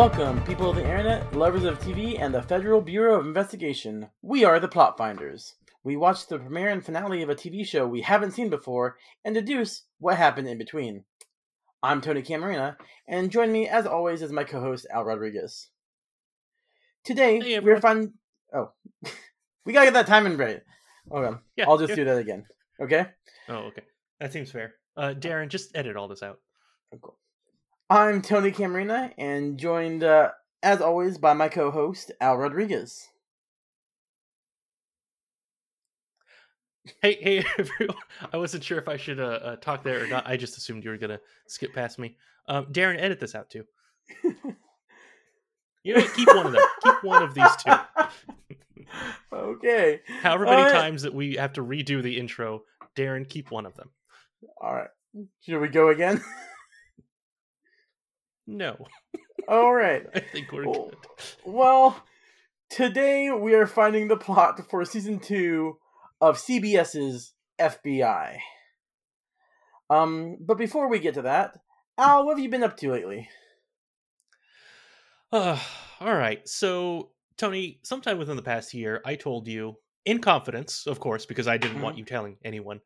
Welcome, people of the internet, lovers of TV, and the Federal Bureau of Investigation. We are the Plot Finders. We watch the premiere and finale of a TV show we haven't seen before and deduce what happened in between. I'm Tony Camarina, and join me, as always, is my co-host Al Rodriguez. Today Hey, we're fun. Oh, we gotta get that timing right. Okay, Yeah, I'll just yeah. do that again. Okay. Oh, okay. That seems fair. Uh, Darren, just edit all this out. Cool. I'm Tony Camarina, and joined, uh, as always, by my co-host Al Rodriguez. Hey, hey, everyone. I wasn't sure if I should uh, uh, talk there or not. I just assumed you were gonna skip past me. Um, Darren, edit this out too. You know, keep one of them. keep one of these two. okay. However many Alright. times that we have to redo the intro, Darren, keep one of them. All right. Should we go again? No, All right. I think we're Oh. good. Well, today we are finding the plot for season two of CBS's FBI. Um, but before we get to that, Al, what have you been up to lately? Uh, all right. So, Tony, sometime within the past year, I told you, in confidence, of course, because I didn't want you telling anyone,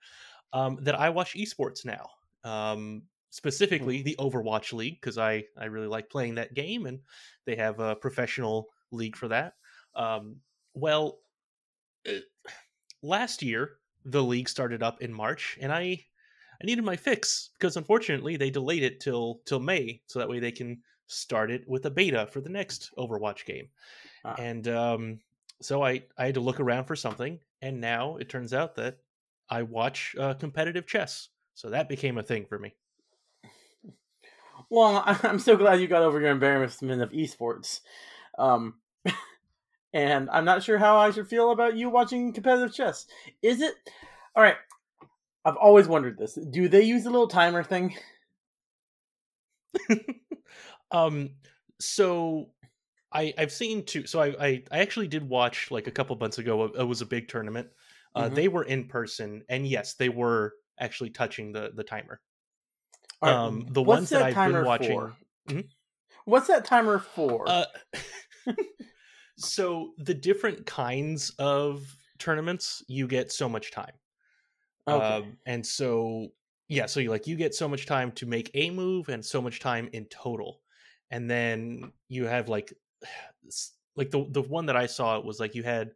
um, that I watch esports now. Um, specifically, the Overwatch League, because I, I really like playing that game, and they have a professional league for that. Um, well, uh, last year, the league started up in March, and I. I needed my fix because unfortunately they delayed it till till May so that way they can start it with a beta for the next Overwatch game. Ah. And um, so I, I had to look around for something, and now it turns out that I watch uh, competitive chess. So that became a thing for me. Well, I'm so glad you got over your embarrassment of esports. Um, and I'm not sure how I should feel about you watching competitive chess. Is it all right? I've always wondered this. Do they use a little timer thing? um, so I I've seen two. So I, I I actually did watch like a couple months ago. It was a big tournament. Uh, Mhm. They were in person, and yes, they were actually touching the the timer. Right, Um, the what's ones that that I've been watching-? Mhm. What's that timer for? Uh, so the different kinds of tournaments, you get so much time. okay. Um, and so yeah, so you like you get so much time to make a move and so much time in total. And then you have like like the the one that I saw it was like you had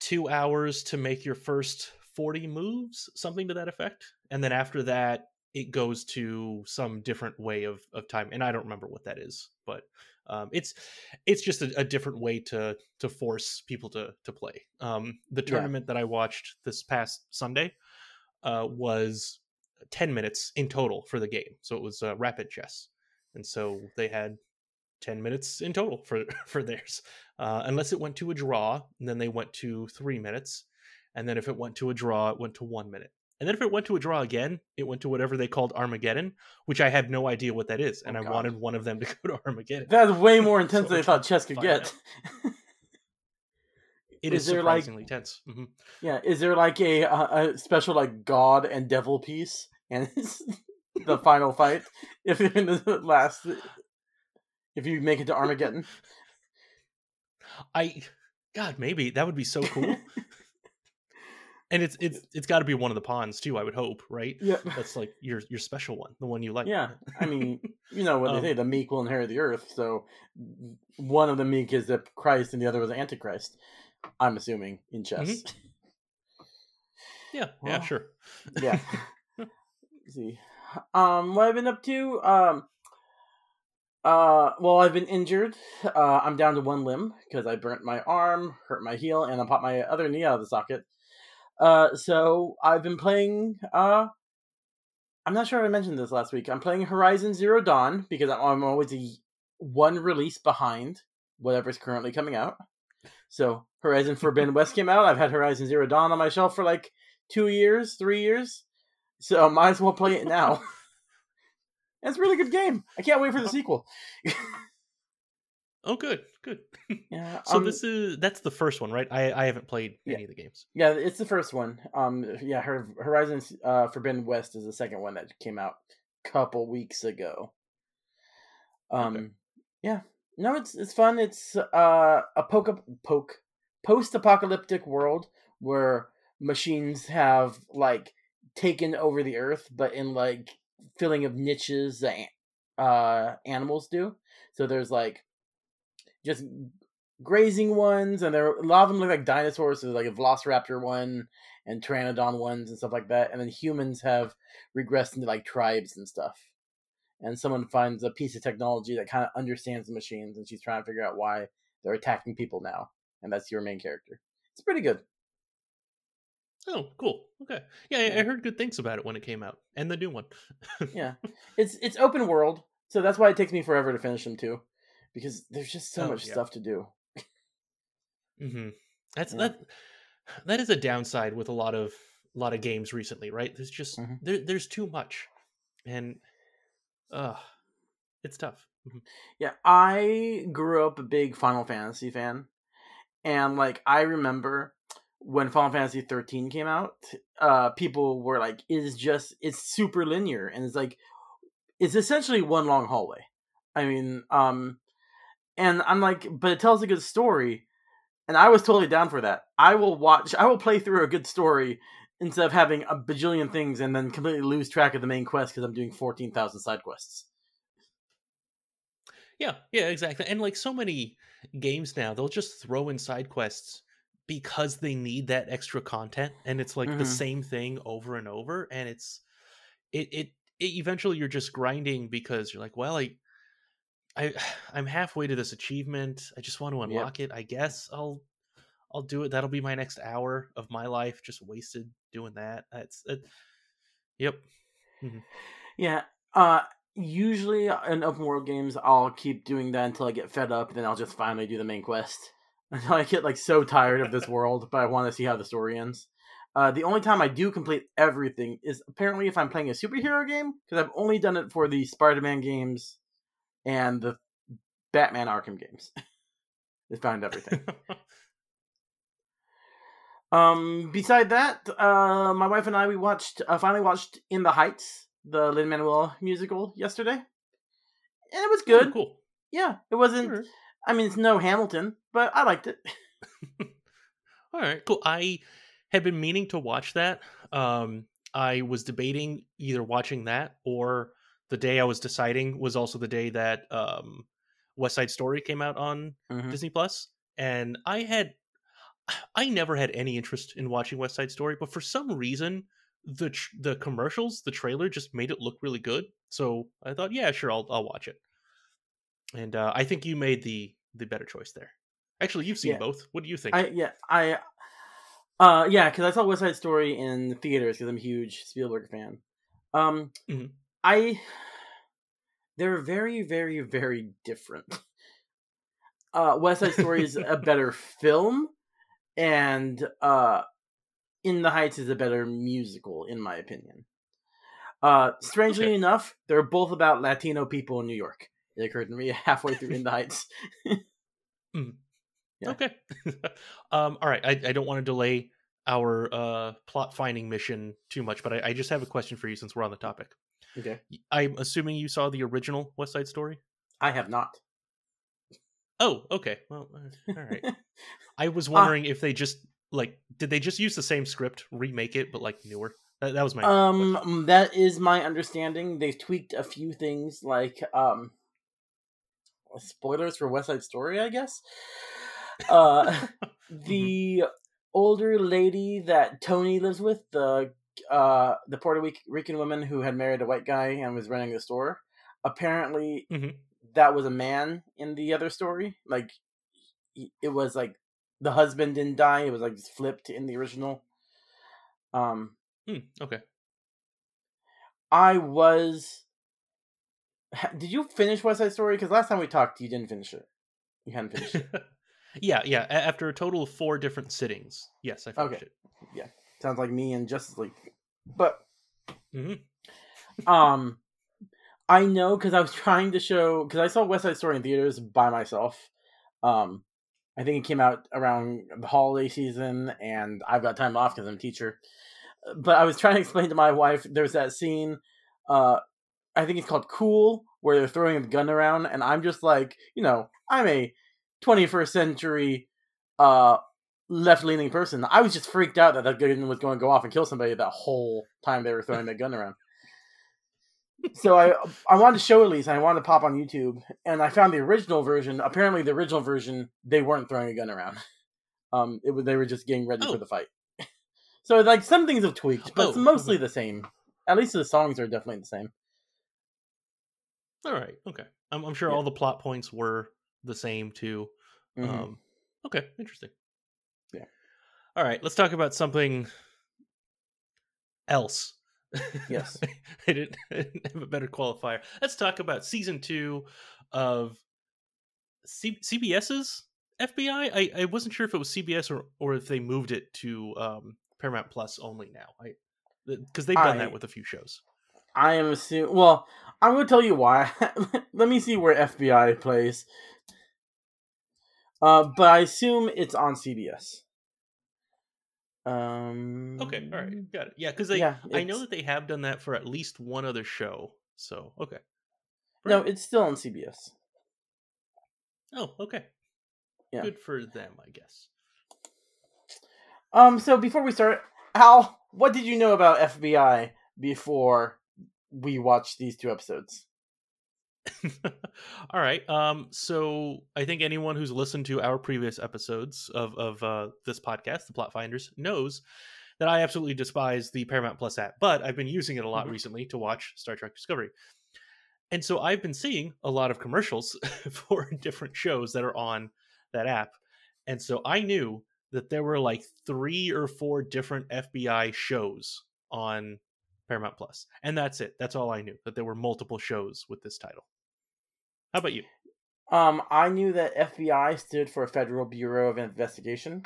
2 hours to make your first 40 moves, something to that effect. And then after that it goes to some different way of of time and I don't remember what that is, but um, it's it's just a, a different way to to force people to to play. Um, the Yeah. tournament that I watched this past Sunday uh, was ten minutes in total for the game, so it was uh, rapid chess, and so they had ten minutes in total for for theirs, uh, unless it went to a draw, and then they went to three minutes, and then if it went to a draw, it went to one minute. And then if it went to a draw again, it went to whatever they called Armageddon, which I have no idea what that is, and Oh, I wanted one of them to go to Armageddon. That's way more intense So than I thought chess could get. It Is is there, like- surprisingly tense. hmm Yeah, is there like a a, a special like god and devil piece and it's the final fight if in the last if you make it to Armageddon? I, God, maybe that would be so cool. And it's it's it's got to be one of the pawns too. I would hope, right? Yeah. That's like your your special one, the one you like. Yeah, I mean, you know what Um, they say: the meek will inherit the earth. So, one of the meek is the Christ, and the other was the Antichrist. I'm assuming in chess. yeah, yeah, Well, sure. yeah. Let's see, um, what I've been up to, um, uh, well, I've been injured. Uh, I'm down to one limb because I burnt my arm, hurt my heel, and I popped my other knee out of the socket. Uh, so I've been playing. Uh, I'm not sure I mentioned this last week. I'm playing Horizon Zero Dawn because I'm, always a one release behind whatever's currently coming out. So Horizon Forbidden West came out. I've had Horizon Zero Dawn on my shelf for like two years, three years. So might as well play it now. it's a really good game. I can't wait for the sequel. Oh, good, good. Yeah. So um, this is that's the first one, right? I I haven't played Yeah. any of the games. Yeah, it's the first one. Um, yeah, Hor- Horizon uh, Forbidden West is the second one that came out a couple weeks ago. Um, Okay. Yeah, no, it's it's fun. It's uh, a poke poke post apocalyptic world where machines have like taken over the earth, but in like filling of niches that uh, animals do. So there's like just grazing ones, and there a lot of them look like dinosaurs. So there's like a Velociraptor one and Pteranodon ones and stuff like that. And then humans have regressed into like tribes and stuff. And someone finds a piece of technology that kind of understands the machines, and she's trying to figure out why they're attacking people now. And that's your main character. It's pretty good. Oh, cool. Okay. Yeah, I heard good things about it when it came out, and the new one. yeah, it's it's open world, so that's why it takes me forever to finish them too, because there's just so oh, much yeah. stuff to do. mm-hmm. That's yeah. that. That is a downside with a lot of a lot of games recently, right? There's just mm-hmm. there, there's too much, and uh it's tough. Mm-hmm. Yeah, I grew up a big Final Fantasy fan, and like I remember when Final Fantasy 13 came out, uh, people were like, "It's just it's super linear," and it's like it's essentially one long hallway. I mean, um, and I'm like, but it tells a good story, and I was totally down for that. I will watch, I will play through a good story instead of having a bajillion things and then completely lose track of the main quest because I'm doing fourteen thousand side quests. Yeah, yeah, exactly. And like so many games now, they'll just throw in side quests because they need that extra content and it's like mm-hmm. the same thing over and over and it's it, it it eventually you're just grinding because you're like well i i i'm halfway to this achievement i just want to unlock yep. it i guess i'll i'll do it that'll be my next hour of my life just wasted doing that that's it yep mm-hmm. yeah uh usually in open world games i'll keep doing that until i get fed up then i'll just finally do the main quest until I get like so tired of this world, but I want to see how the story ends. Uh, the only time I do complete everything is apparently if I'm playing a superhero game, because I've only done it for the Spider-Man games and the Batman Arkham games. Just found everything. um, beside that, uh, my wife and I we watched uh, finally watched In the Heights, the Lin Manuel musical yesterday, and it was good. Oh, cool. Yeah, it wasn't. Sure. I mean, it's no Hamilton, but I liked it. All right, cool. I had been meaning to watch that. Um, I was debating either watching that or the day I was deciding was also the day that um, West Side Story came out on mm-hmm. Disney Plus, and I had I never had any interest in watching West Side Story, but for some reason the tr- the commercials, the trailer just made it look really good. So I thought, yeah, sure, I'll I'll watch it. And uh, I think you made the the better choice there. Actually, you've seen yeah. both. What do you think? I, yeah, I, uh, yeah, because I saw West Side Story in theaters because I'm a huge Spielberg fan. Um, mm-hmm. I, they're very, very, very different. Uh, West Side Story is a better film, and uh, In the Heights is a better musical, in my opinion. Uh, strangely okay. enough, they're both about Latino people in New York. It occurred to me halfway through In the Heights. mm. yeah. Okay. um, all right. I, I don't want to delay our uh, plot finding mission too much, but I, I, just have a question for you since we're on the topic. Okay. I'm assuming you saw the original West Side Story. I have not. Oh, okay. Well, uh, all right. I was wondering uh, if they just like did they just use the same script, remake it, but like newer. That, that was my um. Question. That is my understanding. They've tweaked a few things, like um, spoilers for West Side Story, I guess. Uh, mm-hmm. the older lady that Tony lives with, the uh, the Puerto Rican woman who had married a white guy and was running the store, apparently mm-hmm. that was a man in the other story. Like it was like the husband didn't die; it was like flipped in the original. Um. Mm, okay. I was did you finish West Side Story? Because last time we talked, you didn't finish it. You hadn't finished it. yeah, yeah. After a total of four different sittings, yes, I finished okay. it. Yeah, sounds like me and Justice League. But, mm-hmm. um, I know because I was trying to show because I saw West Side Story in theaters by myself. Um, I think it came out around the holiday season, and I've got time off because I'm a teacher. But I was trying to explain to my wife there's that scene uh, I think it's called Cool, where they're throwing the gun around, and I'm just like, you know, I'm a 21st century uh left leaning person. I was just freaked out that that gun was going to go off and kill somebody that whole time they were throwing that gun around. so I I wanted to show at least. I wanted to pop on YouTube, and I found the original version. Apparently, the original version they weren't throwing a gun around. Um, it was they were just getting ready Oh. for the fight. so like some things have tweaked, but it's Oh, mostly the same. At least the songs are definitely the same. All right. Okay. I'm, I'm sure Yeah. all the plot points were the same too. Mhm. Um, okay. Interesting. All right. Let's talk about something else. Yes. I didn't, I didn't have a better qualifier. Let's talk about season two of C- CBS's FBI. I, I wasn't sure if it was CBS or, or if they moved it to um, Paramount Plus only now. I because they've done I- that with a few shows. I am assuming. Well, I'm going to tell you why. Let me see where FBI plays. Uh, but I assume it's on CBS. Um. Okay, all right, got it. Yeah, because Yeah, I know that they have done that for at least one other show. So okay. No, it's still on CBS. Oh, okay. Yeah. Good for them, I guess. Um. So before we start, Al, what did you know about FBI before we watched these two episodes? All right. Um. So I think anyone who's listened to our previous episodes of of uh, this podcast, the Plot Finders, knows that I absolutely despise the Paramount Plus app. But I've been using it a lot Mhm. recently to watch Star Trek Discovery, and so I've been seeing a lot of commercials for different shows that are on that app, and so I knew that there were like three or four different FBI shows on Paramount Plus, and that's it. That's all I knew. That there were multiple shows with this title. How about you? Um, I knew that FBI stood for Federal Bureau of Investigation.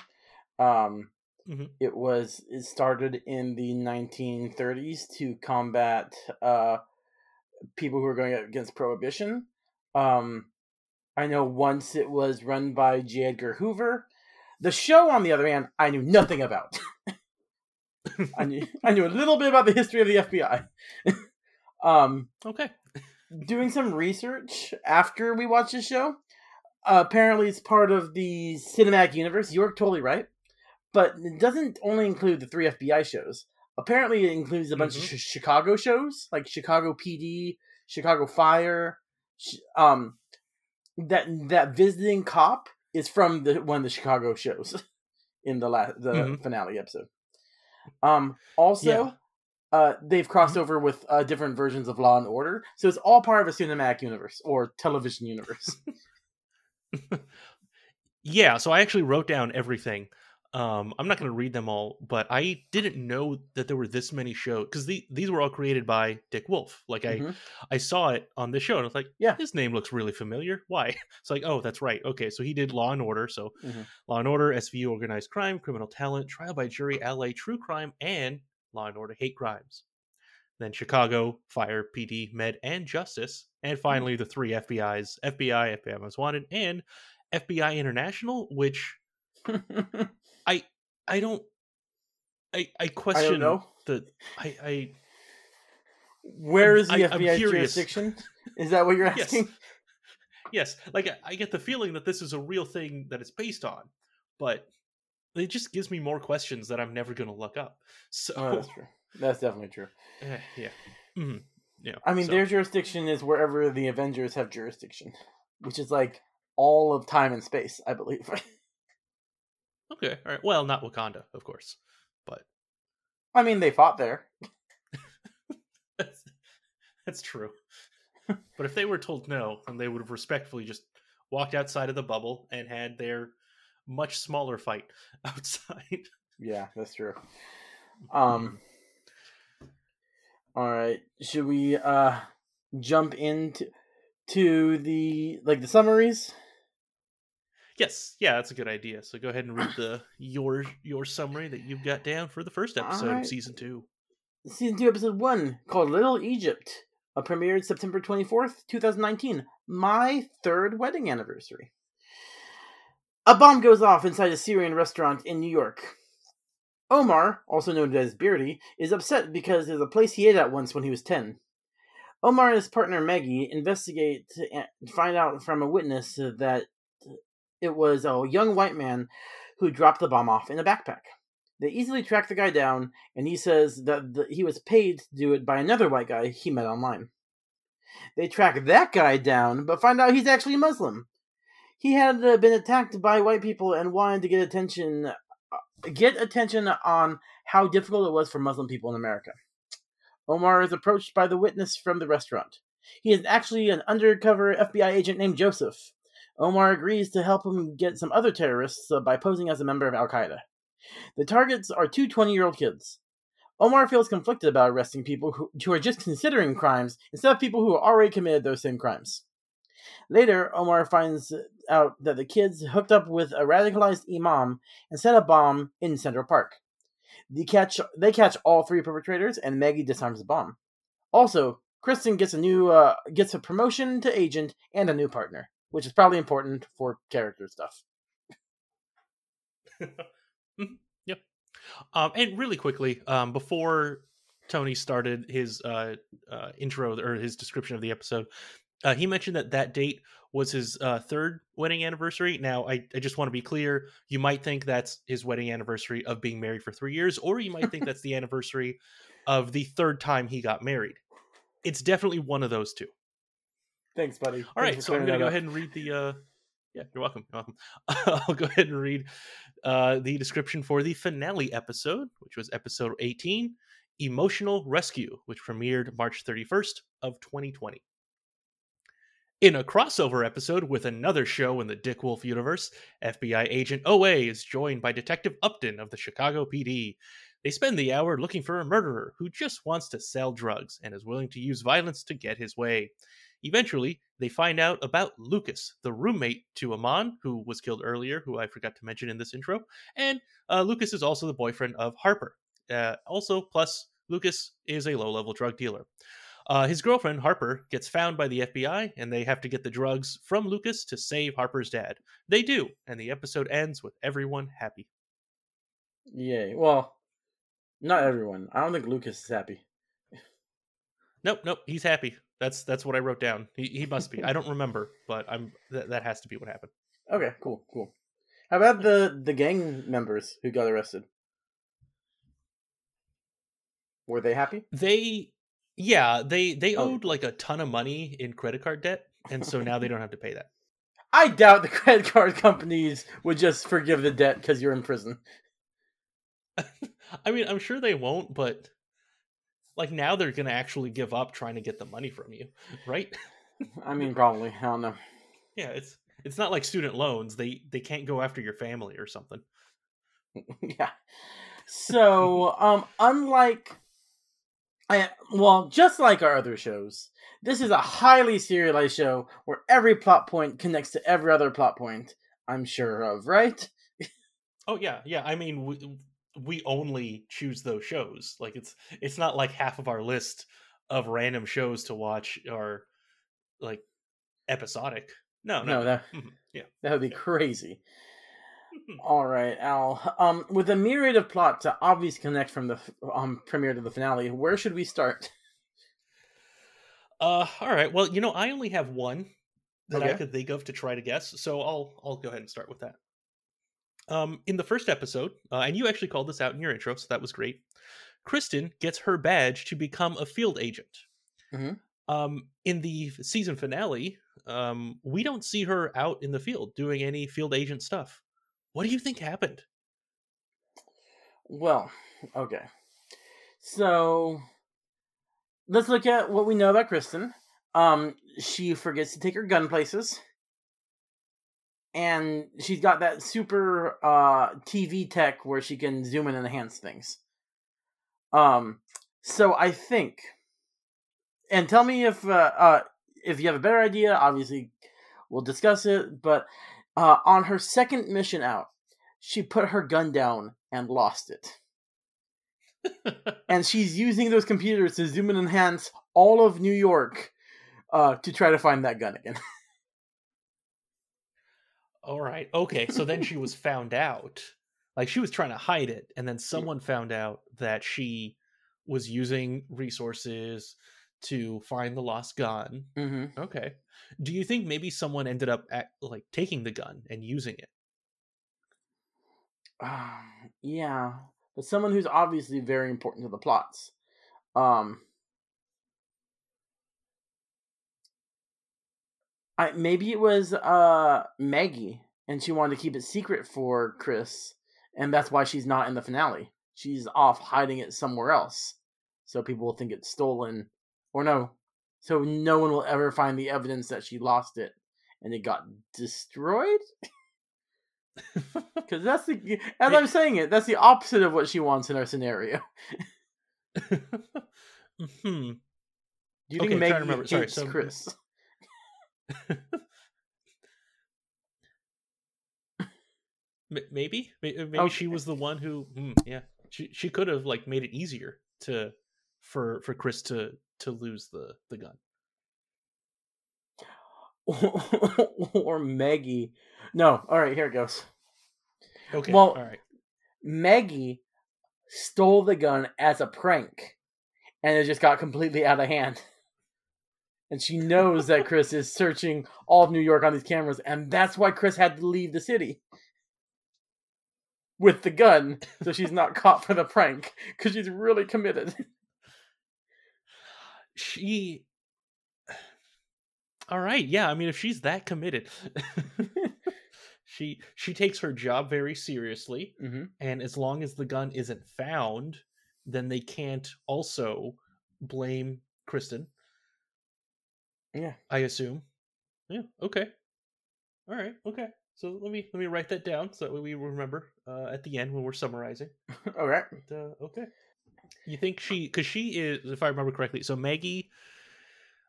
Um, Mhm. it was it started in the 1930s to combat uh people who were going against prohibition. Um, I know once it was run by J. Edgar Hoover. The show, on the other hand, I knew nothing about. I knew I knew a little bit about the history of the FBI. um, Okay. Doing some research after we watched the show. Uh, apparently, it's part of the cinematic universe. You're totally right, but it doesn't only include the three FBI shows. Apparently, it includes a bunch of Mhm. ch- Chicago shows, like Chicago PD, Chicago Fire. Sh- um, that that visiting cop is from the one of the Chicago shows in the last the Mhm. finale episode. Um, also, Yeah. Mm-hmm. uh, they've crossed over with uh, different versions of Law and Order, so it's all part of a cinematic universe or television universe. Yeah, so I actually wrote down everything. Um, I'm not going to read them all, but I didn't know that there were this many shows because the, these were all created by Dick Wolf. Like I, Mhm. I saw it on this show and I was like, Yeah. his name looks really familiar. Why? It's like, oh, that's right. Okay, so he did Law and Order. So Mhm. Law and Order, SVU, Organized Crime, Criminal Intent, Trial by Jury, LA, True Crime, and Law and Order, Hate Crimes. Then Chicago, Fire, PD, Med, and Justice, and mm-hmm. finally the three FBI's: FBI, FBI Most Wanted, and FBI International, which I I don't. I I I question don't the I I Where is the I- curious. jurisdiction? Is that what you're Yes. asking? yes, like I- I get the feeling that this is a real thing that it's based on, but it just gives me more questions that I'm never going to look up. So Oh, that's true. That's definitely true. eh, yeah, Mhm. yeah. I mean, so- their jurisdiction is wherever the Avengers have jurisdiction, which is like all of time and space, I believe. okay, all right. Well, not Wakanda, of course, but I mean, they fought there. that's, that's true. but if they were told no, then they would have respectfully just walked outside of the bubble and had their much smaller fight outside. Yeah, that's true. Um. All right. Should we uh jump into to the like the summaries? Yes, yeah, that's a good idea. So go ahead and read the your your summary that you've got down for the first episode of season two. Season two, episode one, called Little Egypt, uh, premiered September twenty fourth, two thousand nineteen. My third wedding anniversary. A bomb goes off inside a Syrian restaurant in New York. Omar, also known as Beardy, is upset because there's a place he ate at once when he was 10. Omar and his partner Maggie investigate and find out from a witness that it was a young white man who dropped the bomb off in a backpack. They easily track the guy down, and he says that the, he was paid to do it by another white guy he met online. They track that guy down, but find out he's actually Muslim. He had uh, been attacked by white people and wanted to get attention, uh, get attention on how difficult it was for Muslim people in America. Omar is approached by the witness from the restaurant. He is actually an undercover FBI agent named Joseph. Omar agrees to help him get some other terrorists uh, by posing as a member of Al Qaeda. The targets are two 20 year old kids. Omar feels conflicted about arresting people who, who, are just considering crimes instead of people who have already committed those same crimes. Later, Omar finds out that the kids hooked up with a radicalized imam and set a bomb in Central Park. They catch they catch all three perpetrators, and Maggie disarms the bomb. Also, Kristen gets a new uh, gets a promotion to agent and a new partner, which is probably important for character stuff. Mm-hmm. yep. Um, and really quickly, um, before Tony started his uh, uh, intro or his description of the episode, uh, he mentioned that that date was his uh, third wedding anniversary. Now, I, I just want to be clear. You might think that's his wedding anniversary of being married for three years, or you might think that's the anniversary of the third time he got married. It's definitely one of those two. Thanks, buddy. All right, so I'm going to go ahead and read the. Uh, yeah, you're welcome. You're welcome. I'll go ahead and read uh, the description for the finale episode, which was episode 18, Emotional Rescue, which premiered March 31st of 2020. In a crossover episode with another show in the Dick Wolf universe, FBI agent OA is joined by Detective Upton of the Chicago PD. They spend the hour looking for a murderer who just wants to sell drugs and is willing to use violence to get his way. Eventually, they find out about Lucas, the roommate to Amon, who was killed earlier, who I forgot to mention in this intro. And uh, Lucas is also the boyfriend of Harper. Uh, also, plus, Lucas is a low level drug dealer. Uh, his girlfriend, Harper, gets found by the FBI, and they have to get the drugs from Lucas to save Harper's dad. They do, and the episode ends with everyone happy. Yay. Well, not everyone. I don't think Lucas is happy. Nope, nope, he's happy. That's that's what I wrote down. He he must be. I don't remember, but I'm th- that has to be what happened. Okay, cool, cool. How about the the gang members who got arrested? Were they happy? They yeah, they they oh. owed like a ton of money in credit card debt, and so now they don't have to pay that. I doubt the credit card companies would just forgive the debt because you're in prison. I mean, I'm sure they won't, but like now they're gonna actually give up trying to get the money from you, right? I mean, probably. I don't know. Yeah, it's it's not like student loans. They they can't go after your family or something. yeah. So, um, unlike I, well, just like our other shows, this is a highly serialized show where every plot point connects to every other plot point. I'm sure of, right? oh yeah, yeah. I mean, we, we only choose those shows. Like it's it's not like half of our list of random shows to watch are like episodic. No, no, no that mm-hmm, yeah, that would be yeah. crazy. All right, Al. Um, with a myriad of plot to obviously connect from the um premiere to the finale, where should we start? Uh, all right. Well, you know, I only have one that okay. I could think of to try to guess, so I'll I'll go ahead and start with that. Um, in the first episode, uh, and you actually called this out in your intro, so that was great. Kristen gets her badge to become a field agent. Mm-hmm. Um, in the season finale, um, we don't see her out in the field doing any field agent stuff. What do you think happened? Well, okay. So let's look at what we know about Kristen. Um, she forgets to take her gun places. And she's got that super uh TV tech where she can zoom in and enhance things. Um so I think and tell me if uh, uh if you have a better idea, obviously we'll discuss it, but uh, on her second mission out, she put her gun down and lost it. and she's using those computers to zoom and enhance all of New York uh, to try to find that gun again. all right. Okay. So then she was found out. Like she was trying to hide it, and then someone found out that she was using resources to find the lost gun. Mm-hmm. Okay. Do you think maybe someone ended up at, like taking the gun and using it? Um, yeah, but someone who's obviously very important to the plots. Um, I maybe it was uh Maggie, and she wanted to keep it secret for Chris, and that's why she's not in the finale. She's off hiding it somewhere else, so people will think it's stolen, or no, so no one will ever find the evidence that she lost it and it got destroyed. Because that's the as I'm saying it, that's the opposite of what she wants in our scenario. hmm. Do you Okay, think to remember. Sorry, so- Chris? Maybe May- uh, maybe Okay. she was the one who hmm, yeah she she could have like made it easier to for for chris to to lose the the gun or Maggie? No. All right, here it goes. okay Well- all right Maggie stole the gun as a prank, and it just got completely out of hand. And she knows that Chris is searching all of New York on these cameras, and that's why Chris had to leave the city with the gun, so she's not caught for the prank because she's really committed. she all right yeah i mean if she's that committed she she takes her job very seriously mm-hmm. and as long as the gun isn't found then they can't also blame kristen Yeah. i assume yeah okay all right okay so let me let me write that down so that way we remember uh, at the end when we're summarizing All right. But, uh, okay you think she because she is if i remember correctly so maggie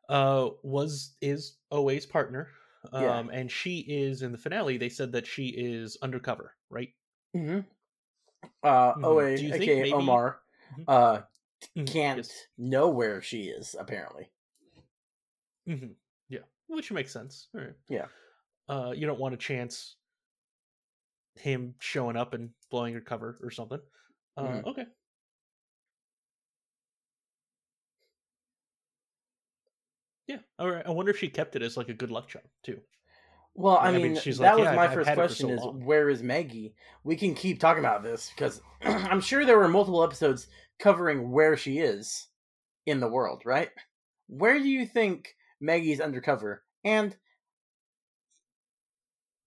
uh was is oa's partner um Yeah. and she is in the finale they said that she is undercover right Mm-hmm. Uh, Mhm. OA, Do you think aka maybe- Omar, Mhm. uh, Mhm, can't yes. know where she is. Apparently, Mhm. Yeah, which makes sense. All right. Yeah. Uh, you don't want to chance him showing up and blowing your cover or something. Uh, Mhm. Okay. Yeah. All right. I wonder if she kept it as like a good luck charm too. Well, I I mean, mean, she's that like, was "Yeah, my I've- first had it for question: so is long." where is Maggie? We can keep talking about this because I'm sure there were multiple episodes covering where she is in the world. Right? Where do you think Maggie's undercover? And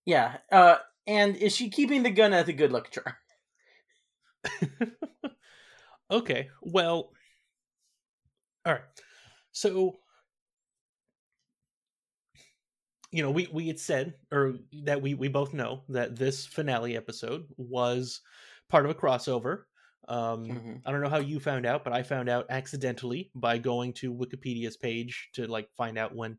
yeah, uh, and is she keeping the gun as a good luck charm? okay. Well. All right. So. You know, we we had said, or that we we both know that this finale episode was part of a crossover. Um, Mhm. I don't know how you found out, but I found out accidentally by going to Wikipedia's page to like find out when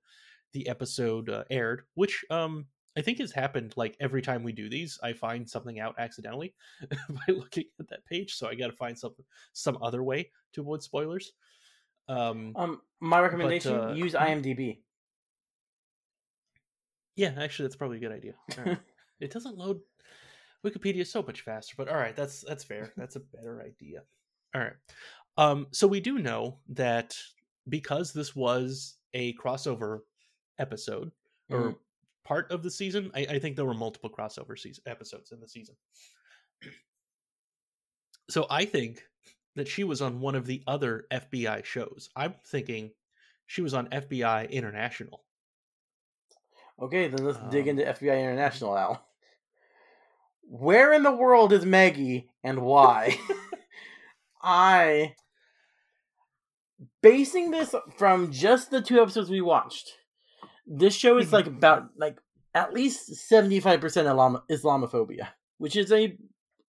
the episode uh, aired, which um I think has happened like every time we do these. I find something out accidentally by looking at that page, so I got to find some some other way to avoid spoilers. Um, Um, my recommendation: uh, use mhm. IMDb. Yeah, actually, that's probably a good idea. Right. it doesn't load Wikipedia so much faster, but all right, that's that's fair. That's a better idea. All right. Um, so we do know that because this was a crossover episode or Mhm. part of the season, I, I think there were multiple crossover season episodes in the season. So I think that she was on one of the other FBI shows. I'm thinking she was on FBI International. Okay, then let's dig Um, into FBI International, Al. Where in the world is Maggie and why? I basing this from just the two episodes we watched. This show is like about like at least 75% Islam- Islamophobia, which is a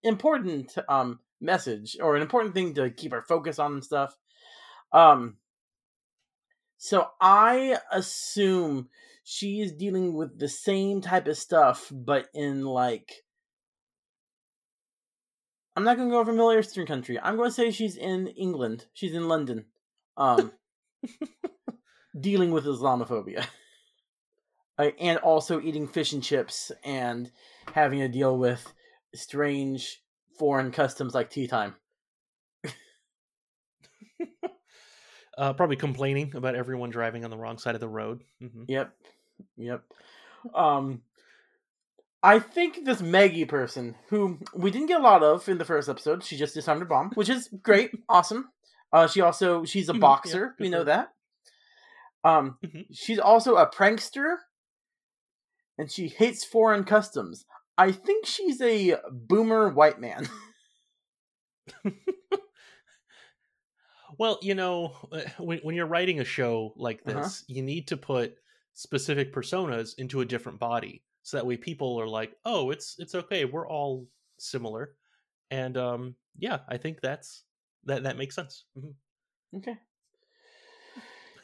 important um message or an important thing to keep our focus on and stuff. Um so I assume she is dealing with the same type of stuff, but in like I'm not gonna go over Middle Eastern country. I'm gonna say she's in England. She's in London. Um dealing with Islamophobia. Uh, and also eating fish and chips and having to deal with strange foreign customs like tea time. Uh, probably complaining about everyone driving on the wrong side of the road. hmm Yep. Yep. Um I think this Maggie person, who we didn't get a lot of in the first episode, she just disarmed a bomb, which is great, awesome. Uh she also she's a Mhm, yeah, boxer, we know that. Um Mhm. she's also a prankster and she hates foreign customs. I think she's a boomer white man. Well, you know, uh, when when you're writing a show like this, Uh-huh. you need to put specific personas into a different body, so that way people are like, "Oh, it's it's okay. We're all similar," and um, yeah, I think that's that that makes sense. Mhm. Okay.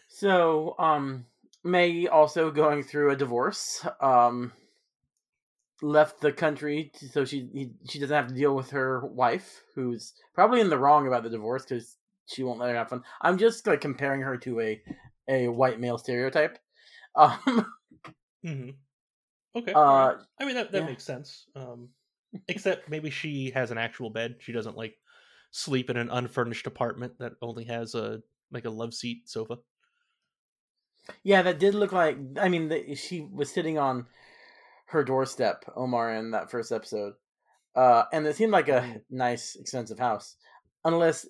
So, um, Maggie also going through a divorce. Um, left the country so she he- she doesn't have to deal with her wife, who's probably in the wrong about the divorce because she won't let her have fun. I'm just like comparing her to a a white male stereotype. Um, hmm Okay, uh. I mean that that yeah. makes sense. Um, except maybe she has an actual bed. She doesn't like sleep in an unfurnished apartment that only has a like a love seat sofa. yeah, that did look like. I mean, the, she was sitting on her doorstep, Omar, in that first episode, uh, and it seemed like a Mm. nice, expensive house, unless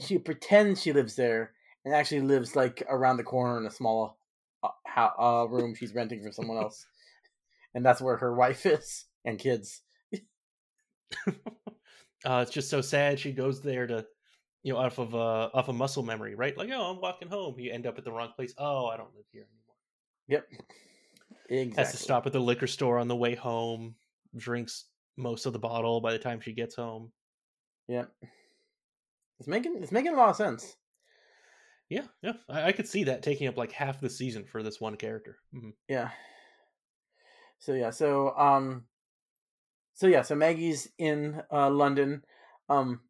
she pretends she lives there and actually lives like around the corner in a small uh, ho- uh, room she's renting for someone else, and that's where her wife is and kids. uh, it's just so sad. She goes there to, you know, off of uh, off of muscle memory, right? Like, oh, I'm walking home. You end up at the wrong place. Oh, I don't live here anymore. Yep, exactly. Has to stop at the liquor store on the way home. Drinks most of the bottle by the time she gets home. Yep, it's making it's making a lot of sense. Yeah, yeah, I, I could see that taking up like half the season for this one character. Mhm. Yeah. So yeah, so um so yeah, so Maggie's in uh London. Um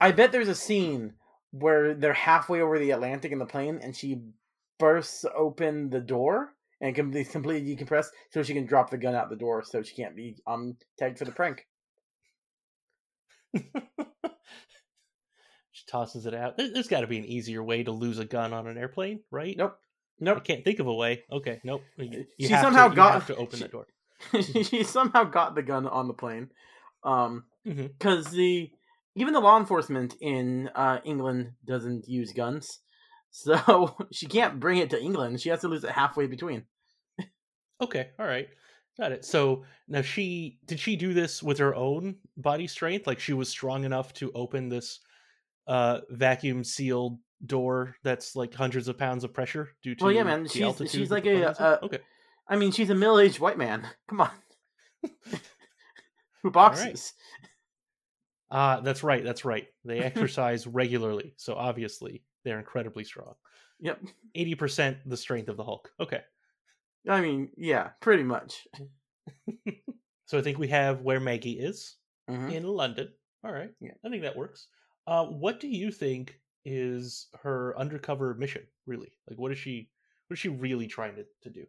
I bet there's a scene where they're halfway over the Atlantic in the plane and she bursts open the door and can be completely decompressed so she can drop the gun out the door so she can't be um tagged for the prank. she tosses it out. There- There's got to be an easier way to lose a gun on an airplane, right? Nope. Nope. I can't think of a way. Okay, nope. You, you She somehow to, got- to open she- the door. she somehow got the gun on the plane. Um because the even the law enforcement in uh, England doesn't use guns, so she can't bring it to England. She has to lose it halfway between. Okay, all right. Got it. So now she did she do this with her own body strength? Like she was strong enough to open this uh vacuum sealed door that's like hundreds of pounds of pressure due to Well, yeah, man, she's- she's like a, uh, okay. I mean, she's a middle-aged white man. Come on, who boxes? Uh that's right, that's right. They exercise regularly, so obviously they're incredibly strong. Yep. Eighty percent the strength of the Hulk. Okay. I mean, yeah, pretty much. So I think we have where Maggie is. Mhm. in London. All right. Yeah. I think that works. Uh, what do you think is her undercover mission, really? Like, what is she? What is she really trying to, to do?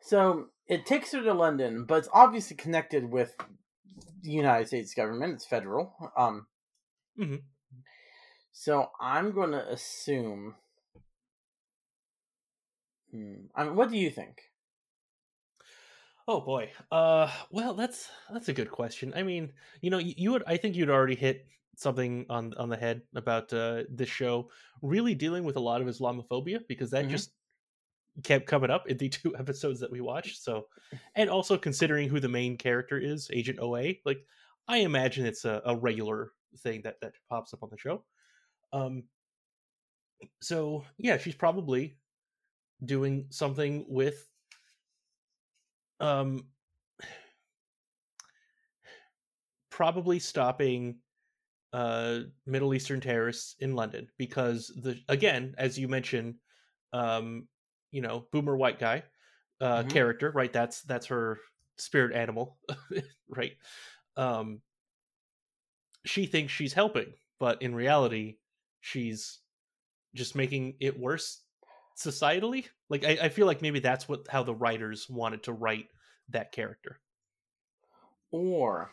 So it takes her to London, but it's obviously connected with the United States government. It's federal. Um. Mhm. So I'm going to assume. Hmm. I mean, what do you think? Oh boy. Uh, well, that's that's a good question. I mean, you know, you, you would. I think you'd already hit something on on the head about uh, this show really dealing with a lot of Islamophobia because that Mhm. just kept coming up in the two episodes that we watched. So, and also considering who the main character is, Agent OA, like I imagine it's a, a regular thing that that pops up on the show. Um. So yeah, she's probably doing something with um probably stopping uh middle eastern terrorists in london because the again as you mentioned um you know boomer white guy uh Mhm. character right? That's that's her spirit animal right? Um she thinks she's helping but in reality she's just making it worse societally? Like I, I feel like maybe that's what how the writers wanted to write that character. Or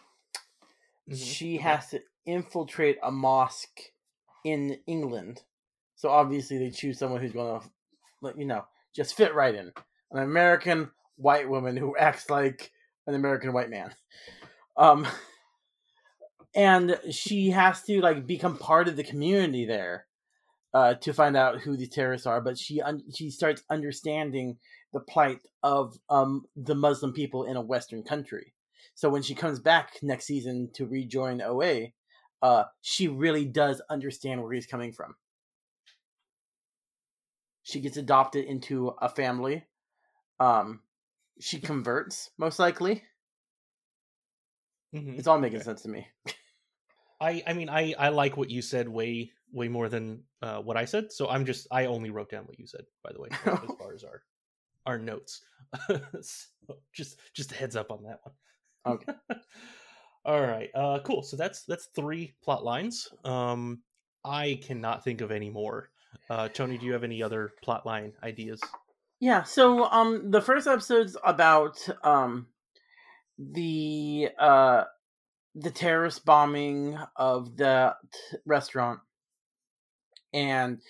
Mhm. she has to infiltrate a mosque in England. So obviously they choose someone who's going to, let you know, just fit right in. An American white woman who acts like an American white man. Um, and she has to like become part of the community there uh, to find out who the terrorists are. But she un- she starts understanding the plight of um, the Muslim people in a Western country. So when she comes back next season to rejoin OA, uh, she really does understand where he's coming from. She gets adopted into a family. Um, she converts most likely. Mhm. It's all making Okay. sense to me. I I mean I I like what you said way way more than uh, what I said. So I'm just I only wrote down what you said by the way as, as far as our our notes. so just just a heads up on that one. Okay. All right. Uh cool. So that's that's three plot lines. Um I cannot think of any more. Uh Tony, do you have any other plot line ideas? Yeah, so um the first episode's about um the uh the terrorist bombing of the t- restaurant and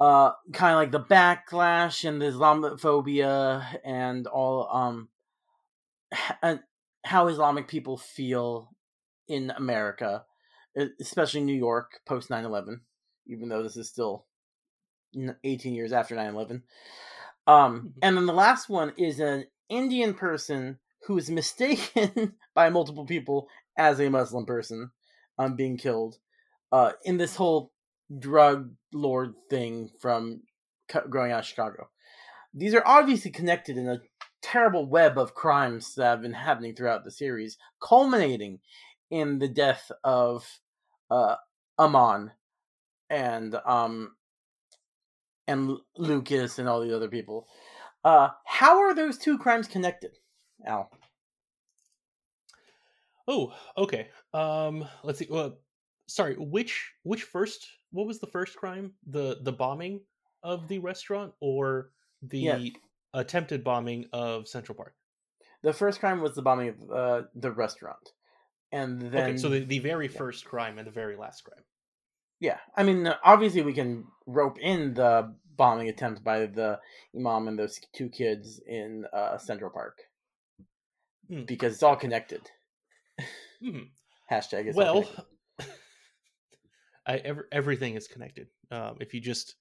uh kind of like the backlash and the Islamophobia and all um and how Islamic people feel in America, especially New York post 9/11, even though this is still 18 years after 9/11. Um, Mhm. and then the last one is an Indian person who is mistaken by multiple people as a Muslim person, um, being killed, uh, in this whole drug lord thing from growing out of Chicago. These are obviously connected in a terrible web of crimes that have been happening throughout the series, culminating in the death of uh, Amon and um and Lucas and all the other people. Uh, how are those two crimes connected, Al? Oh, okay. Um let's see. Sorry, which which first what was the first crime? The the bombing of the restaurant or the Yeah. Attempted bombing of Central Park? The first crime was the bombing of uh, the restaurant, and then okay, so the, the very first crime and the very last crime. yeah, I mean, obviously we can rope in the bombing attempt by the imam and those two kids in uh, Central Park Hmm. because it's all connected. Mhm. Hashtag all Well. I, ev- everything is connected. Um, if you just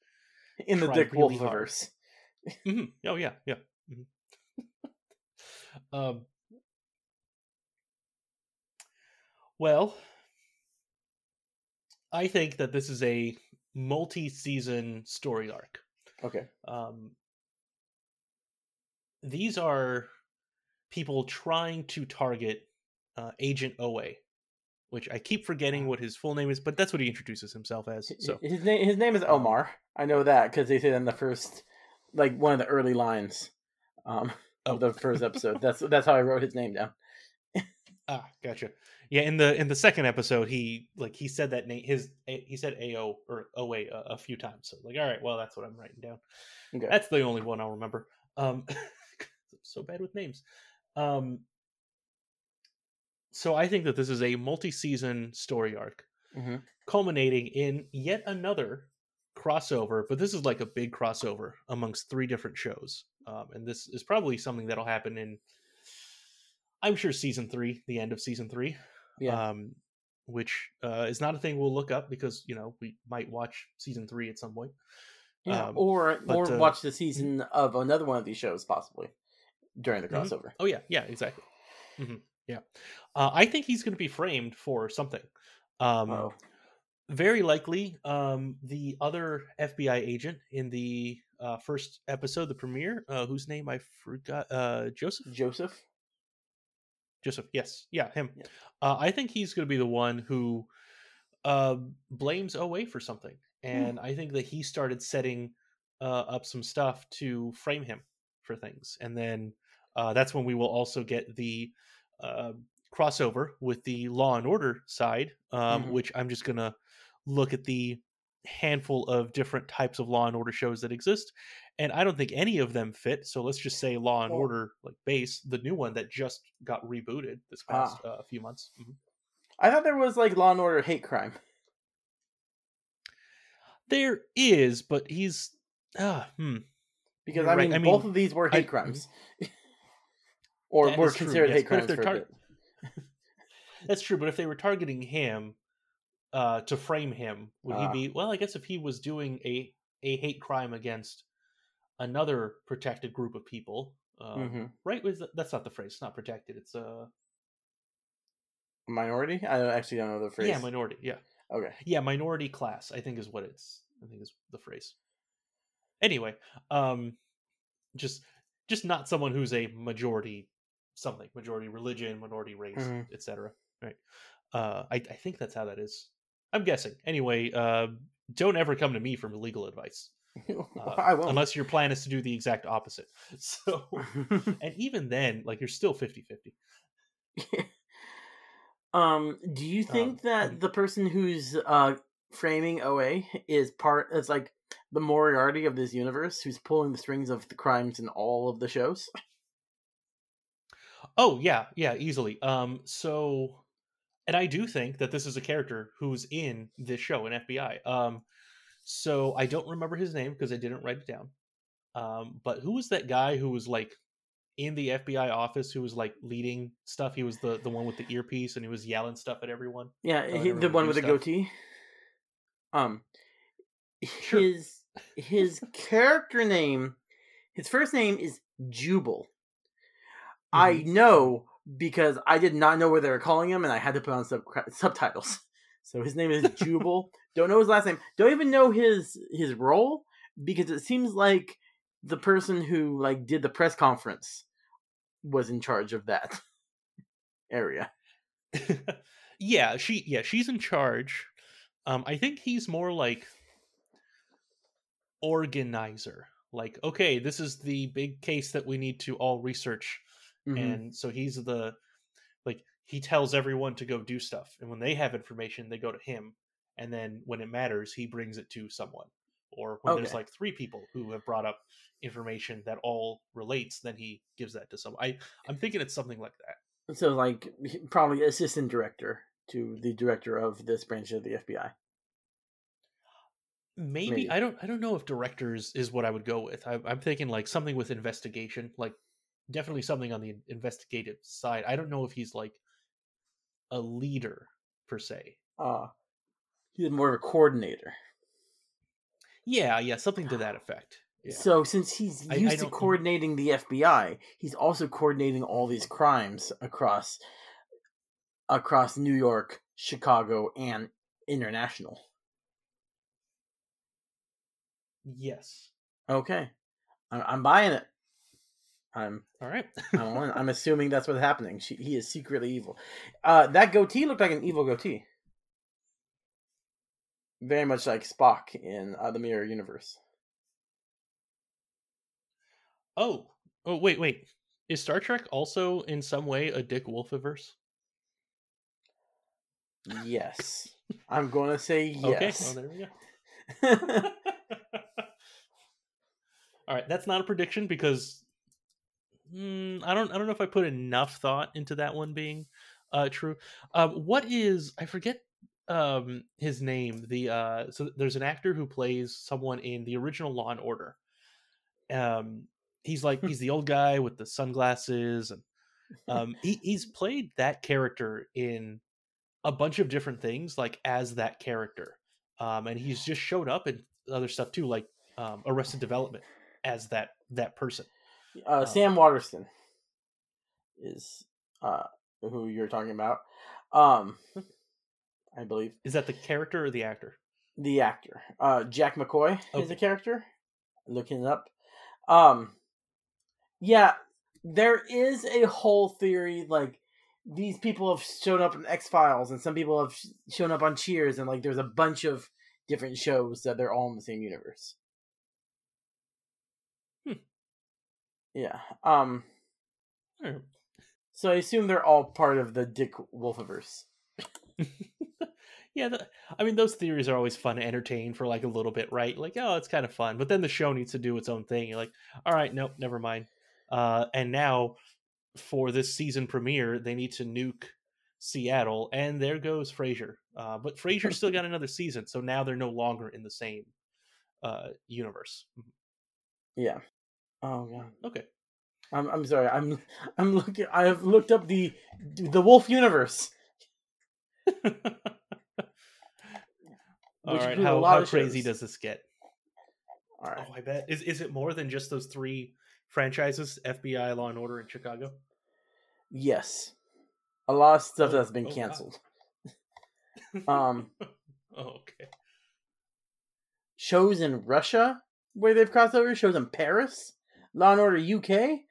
in the Dick really Wolf hard. verse. Mhm. oh yeah, yeah. Mhm. um, well, I think that this is a multi-season story arc. Okay. Um, these are people trying to target uh, Agent OA, which I keep forgetting what his full name is, but that's what he introduces himself as. So his name his name is Omar. I know that because they said in the first, like one of the early lines, um, Oh. of the first episode. that's that's how I wrote his name down. ah, gotcha. Yeah, in the in the second episode, he like he said that name. His he said AO or OA a, a few times. So like, all right, well, that's what I'm writing down. Okay. That's the only one I'll remember. Um, I'm so bad with names. Um, so I think that this is a multi-season story arc, Mhm. culminating in yet another crossover. But this is like a big crossover amongst three different shows, um, and this is probably something that'll happen in, I'm sure, season three, the end of season three. Yeah. Um, which uh, is not a thing we'll look up because you know we might watch season three at some point. Yeah, Um, or but, or uh, watch the season of another one of these shows possibly during the Mhm. crossover. Oh yeah, yeah, exactly. hmm Yeah, uh, I think he's going to be framed for something. Um, Very likely, um, the other FBI agent in the uh, first episode, the premiere, uh, whose name I forgot, uh, Joseph. Joseph. Joseph, yes, yeah, him. Yeah. Uh, I think he's going to be the one who uh, blames OA for something, and I think that he started setting uh, up some stuff to frame him for things, and then uh, that's when we will also get the uh, crossover with the Law and Order side, um, Mhm. which I'm just going to look at the handful of different types of Law and Order shows that exist, and I don't think any of them fit. So let's just say Law and Well- Order, like base, the new one that just got rebooted this past uh, few months. Mhm. I thought there was like Law and Order hate crime. There is, but he's uh, hmm. Because I right. mean, I mean, both of these were hate I- crimes, or were considered yes, hate crimes they're for a tar- bit. That's true, but if they were targeting him uh, to frame him, would Ah. he be? Well, I guess if he was doing a a hate crime against another protected group of people, um, Mhm. right? Was that's not the phrase? It's not protected. It's a Minority? I don't- actually don't know the phrase. yeah, minority. Yeah, okay. yeah, minority class. I think is what it's. I think is the phrase. Anyway, um, just just not someone who's a majority something, majority religion, minority race, Mhm. etc. Right. Uh, I, I think that's how that is. I'm guessing. Anyway, uh, don't ever come to me for legal advice. Uh, I won't. Unless your plan is to do the exact opposite. So, and even then, like you're still 50 50. um, do you think that um, the person who's uh framing OA is part is like the Moriarty of this universe, who's pulling the strings of the crimes in all of the shows? Oh, yeah, yeah, easily. Um, so, and I do think that this is a character who's in this show in FBI. Um, so I don't remember his name because I didn't write it down. Um, but who was that guy who was like in the FBI office who was like leading stuff? He was the the one with the earpiece and he was yelling stuff at everyone. Yeah, he, the one with the goatee. Um, Sure. his his character name, his first name is Jubal. I Mm-hmm. know because I did not know where they were calling him, and I had to put on sub- subtitles. So his name is Jubal. Don't know his last name. Don't even know his his role because it seems like the person who like did the press conference was in charge of that area. yeah, she yeah, she's in charge. Um I think he's more like organizer. Like, okay, this is the big case that we need to all research. Mhm. And so he's the like he tells everyone to go do stuff. And when they have information, they go to him. And then when it matters, he brings it to someone. Or when there's like three people who have brought up information that all relates, then he gives that to someone. I I'm thinking it's something like that. So like probably assistant director to the director of this branch of the FBI. Maybe, Maybe. I don't I don't know if directors is what I would go with. I, I'm thinking like something with investigation, like definitely something on the investigative side. I don't know if he's like a leader per se. Uh he's more of a coordinator. Yeah, yeah, something to that effect. Yeah. So since he's I- I used to coordinating the FBI, he's also coordinating all these crimes across across New York, Chicago, and international. Yes. Okay, I'm, I'm buying it. I'm All right. I'm, I'm assuming that's what's happening. She, he is secretly evil. Uh, that goatee looked like an evil goatee. Very much like Spock in uh, the Mirror Universe. oh. Oh wait, wait. Is Star Trek also in some way a Dick Wolfiverse? Yes. I'm going to say Okay. yes. Well, there we go. All right, that's not a prediction because mm, I don't I don't know if I put enough thought into that one being uh, true. Um, what is I forget um, his name? The uh, so there's an actor who plays someone in the original Law and Order. Um, he's like he's the old guy with the sunglasses, and um, he, he's played that character in a bunch of different things, like as that character. Um, and he's just showed up in other stuff too, like um, Arrested Development as that that person. Uh, Um, Sam Waterston is uh, who you're talking about. Um, I believe Is that the character or the actor? the actor. Uh, Jack McCoy is Okay. a character. Looking it up. Um, yeah, there is a whole theory like these people have shown up in X Files, and some people have sh- shown up on Cheers, and like there's a bunch of different shows that they're all in the same universe. Hmm. Yeah. Um. So I assume they're all part of the Dick Wolfiverse. yeah, the, I mean those theories are always fun to entertain for like a little bit, right? Like, oh, it's kind of fun, but then the show needs to do its own thing. You're like, all right, nope, never mind. Uh, and now for this season premiere, they need to nuke Seattle, and there goes Frasier. Uh, but Frasier still got another season, so now they're no longer in the same uh, universe. Yeah. Oh god. Okay. I'm I'm sorry. I'm I'm looking. I have looked up the the Wolf universe. All right, how, how crazy shows. does this get? All right. Oh, I bet is is it more than just those three franchises: FBI, Law and Order, and Chicago? Yes. A lot of stuff Oh, that's been oh, wow. canceled. Um, oh, okay. shows in Russia where they've crossed over. Shows in Paris, Law and Order UK.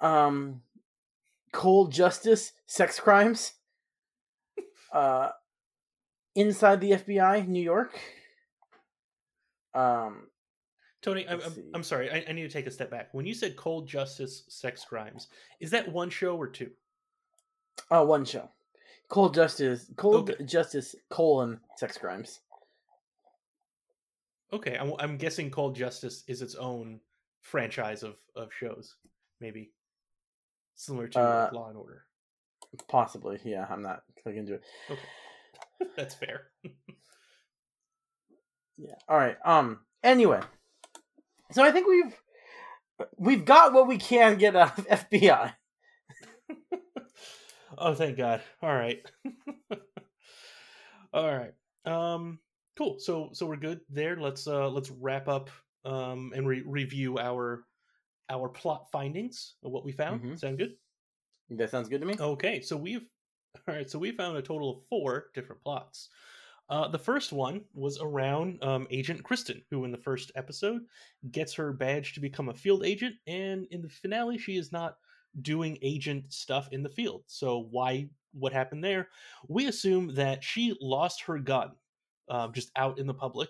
Um, Cold Justice, sex crimes. Uh, inside the FBI, New York. Um, Tony, I'm, I'm. I'm sorry. I, I need to take a step back. When you said cold justice, sex crimes, is that one show or two? oh, one show. Cold Justice, Cold Okay. Justice, colon, sex crimes. Okay, I'm, I'm guessing Cold Justice is its own franchise of, of shows, maybe similar to Uh, Law and Order. Possibly, yeah. I'm not looking into it. Okay, that's fair. Yeah. All right. Um. Anyway, so I think we've we've got what we can get out of FBI. oh, thank God. All right. All right. Um cool. So so we're good there. Let's uh let's wrap up um and re- review our our plot findings of what we found. Mhm. Sound good? That sounds good to me. Okay, so we've all right. So we found a total of four different plots. Uh, the first one was around um, Agent Kristen, who in the first episode gets her badge to become a field agent, and in the finale, she is not doing agent stuff in the field. So why? What happened there? We assume that she lost her gun um, just out in the public,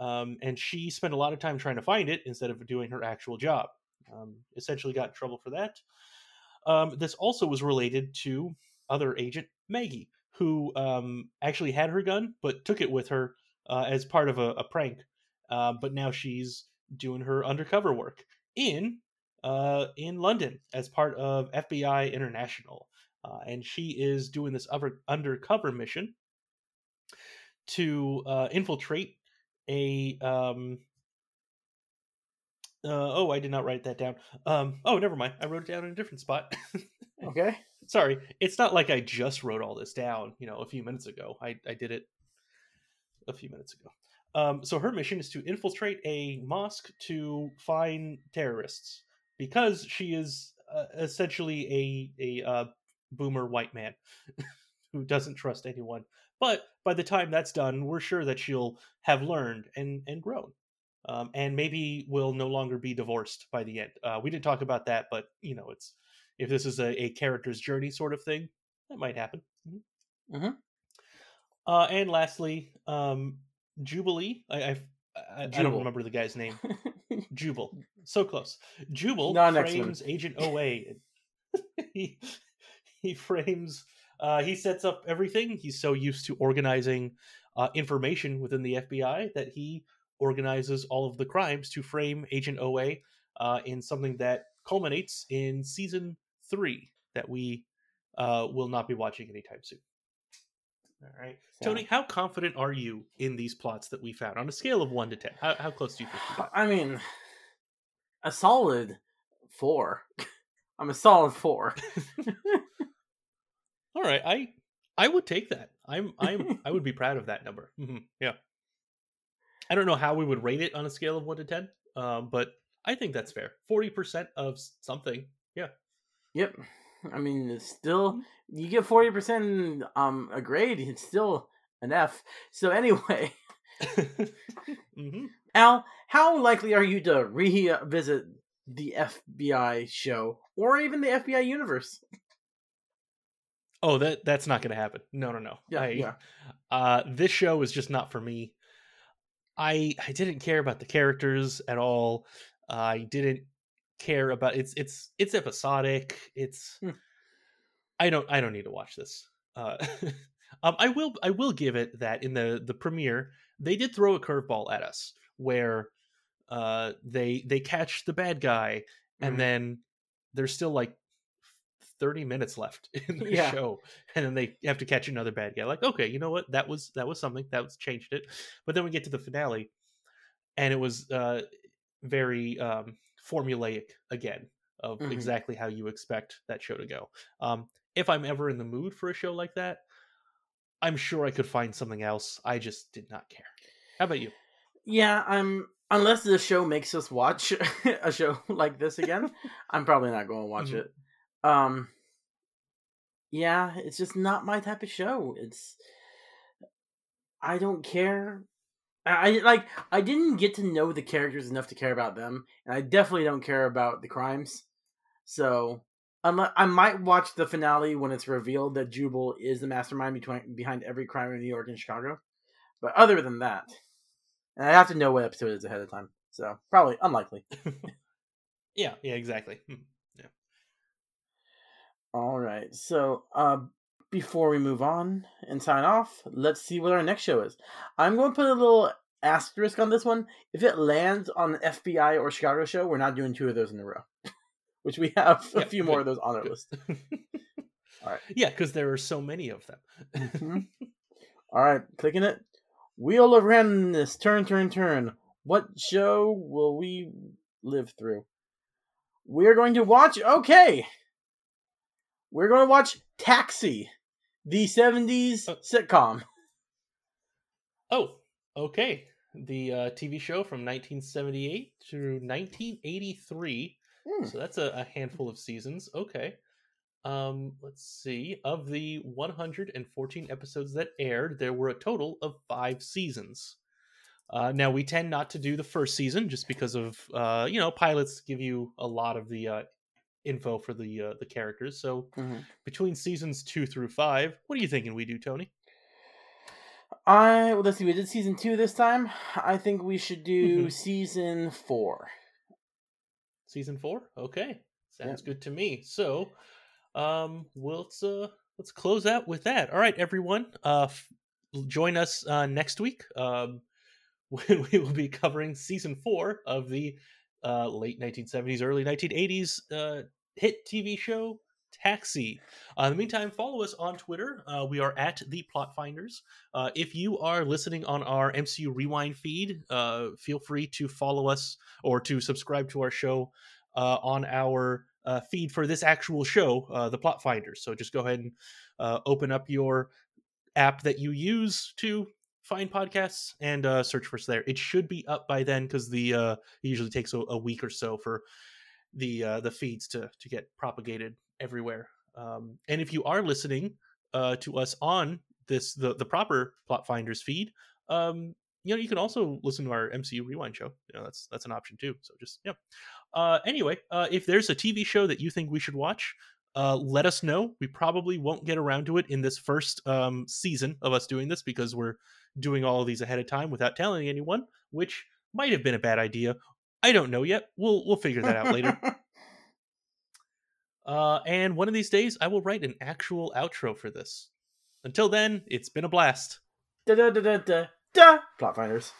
um, and she spent a lot of time trying to find it instead of doing her actual job. Um, essentially, got in trouble for that. Um, this also was related to other agent Maggie, who um, actually had her gun but took it with her uh, as part of a, a prank. Uh, but now she's doing her undercover work in uh, in London as part of FBI International, uh, and she is doing this other undercover mission to uh, infiltrate a. Um, uh, oh, I did not write that down. Um, oh, never mind. I wrote it down in a different spot. Okay. sorry it's not like i just wrote all this down you know a few minutes ago i, I did it a few minutes ago um, so her mission is to infiltrate a mosque to find terrorists because she is uh, essentially a a uh, boomer white man who doesn't trust anyone but by the time that's done we're sure that she'll have learned and and grown um, and maybe will no longer be divorced by the end uh, we didn't talk about that but you know it's if this is a, a character's journey sort of thing, that might happen. Mhm. Mhm. Uh, and lastly, um, Jubilee. I, I, I, I don't remember the guy's name. Jubal. So close. Jubal frames Agent OA. he he frames. Uh, he sets up everything. He's so used to organizing uh, information within the FBI that he organizes all of the crimes to frame Agent OA uh, in something that culminates in season three that we uh, will not be watching anytime soon. All right, Tony, how confident are you in these plots that we found on a scale of one to ten? How, how close do you think? I mean, a solid four. I'm a solid four. All right, I I would take that. I'm I'm I would be proud of that number. Mhm, Yeah. I don't know how we would rate it on a scale of one to ten, um, but I think that's fair. Forty percent of something. Yeah. Yep. I mean, it's still you get forty percent um a grade. It's still an F. So anyway, hmm Al, how likely are you to revisit the FBI show or even the FBI universe? Oh, that that's not going to happen. No, no, no. Yeah, I, yeah. Uh, this show is just not for me. I I didn't care about the characters at all. I didn't care about it's it's it's episodic. It's Hmm. I don't I don't need to watch this. Uh, um, I will I will give it that in the the premiere they did throw a curveball at us where uh they they catch the bad guy and Mhm. then there's still like 30 minutes left in the Yeah. show and then they have to catch another bad guy like okay you know what that was that was something that was changed it but then we get to the finale and it was uh very um formulaic again of Mhm. exactly how you expect that show to go um if i'm ever in the mood for a show like that i'm sure i could find something else i just did not care how about you Yeah, I'm. Unless the show makes us watch a show like this again, I'm probably not going to watch Mhm. it. Um. Yeah, it's just not my type of show. It's. I don't care. I like. I didn't get to know the characters enough to care about them, and I definitely don't care about the crimes. So, unless I might watch the finale when it's revealed that Jubal is the mastermind between, behind every crime in New York and Chicago. But other than that, and I have to know what episode it is ahead of time. So probably unlikely. yeah yeah exactly Hmm. All right. So uh, before we move on and sign off, let's see what our next show is. I'm going to put a little asterisk on this one. If it lands on an FBI or Chicago show, we're not doing two of those in a row. Which we have a Yeah, few more of those on our good. list. All right. yeah because there are so many of them Mhm. All right, clicking it. Wheel of randomness, turn, turn, turn. What show will we live through? We're going to watch. Okay, we're going to watch Taxi, the '70s Uh, sitcom. Oh, okay. The uh, TV show from 1978 through 1983. Hmm. So that's a, a handful of seasons. Okay. Um, let's see. Of the 114 episodes that aired, there were a total of five seasons. Uh, now we tend not to do the first season just because of uh, you know pilots give you a lot of the uh, info for the uh, the characters. So Mhm. between seasons two through five, what are you thinking we do, Tony? I well, let's see. We did season two this time. I think we should do Mhm. season four. season four okay sounds good to me so um well, let's uh let's close out with that all right everyone uh f- join us uh next week um when we will be covering season four of the uh late 1970s early 1980s uh hit tv show taxi. Uh, in the meantime follow us on twitter. Uh, we are at the plot finders. Uh, if you are listening on our mcu rewind feed uh, feel free to follow us or to subscribe to our show uh, on our uh, feed for this actual show, the Plot Finders. So just go ahead and open up your app that you use to find podcasts and uh, search for us there. It should be up by then because the uh, it usually takes a, a week or so for the uh, the feeds to to get propagated everywhere. Um, and if you are listening uh, to us on this the the proper Plot Finders feed, um, you know you can also listen to our MCU Rewind show. You know that's that's an option too. So just yeah. Uh, anyway, uh, if there's a TV show that you think we should watch, uh, let us know. We probably won't get around to it in this first um, season of us doing this because we're doing all of these ahead of time without telling anyone, which might have been a bad idea. I don't know yet. We'll we'll figure that out later. Uh, and one of these days, I will write an actual outro for this. Until then, it's been a blast. da da da da da da. Plot finders.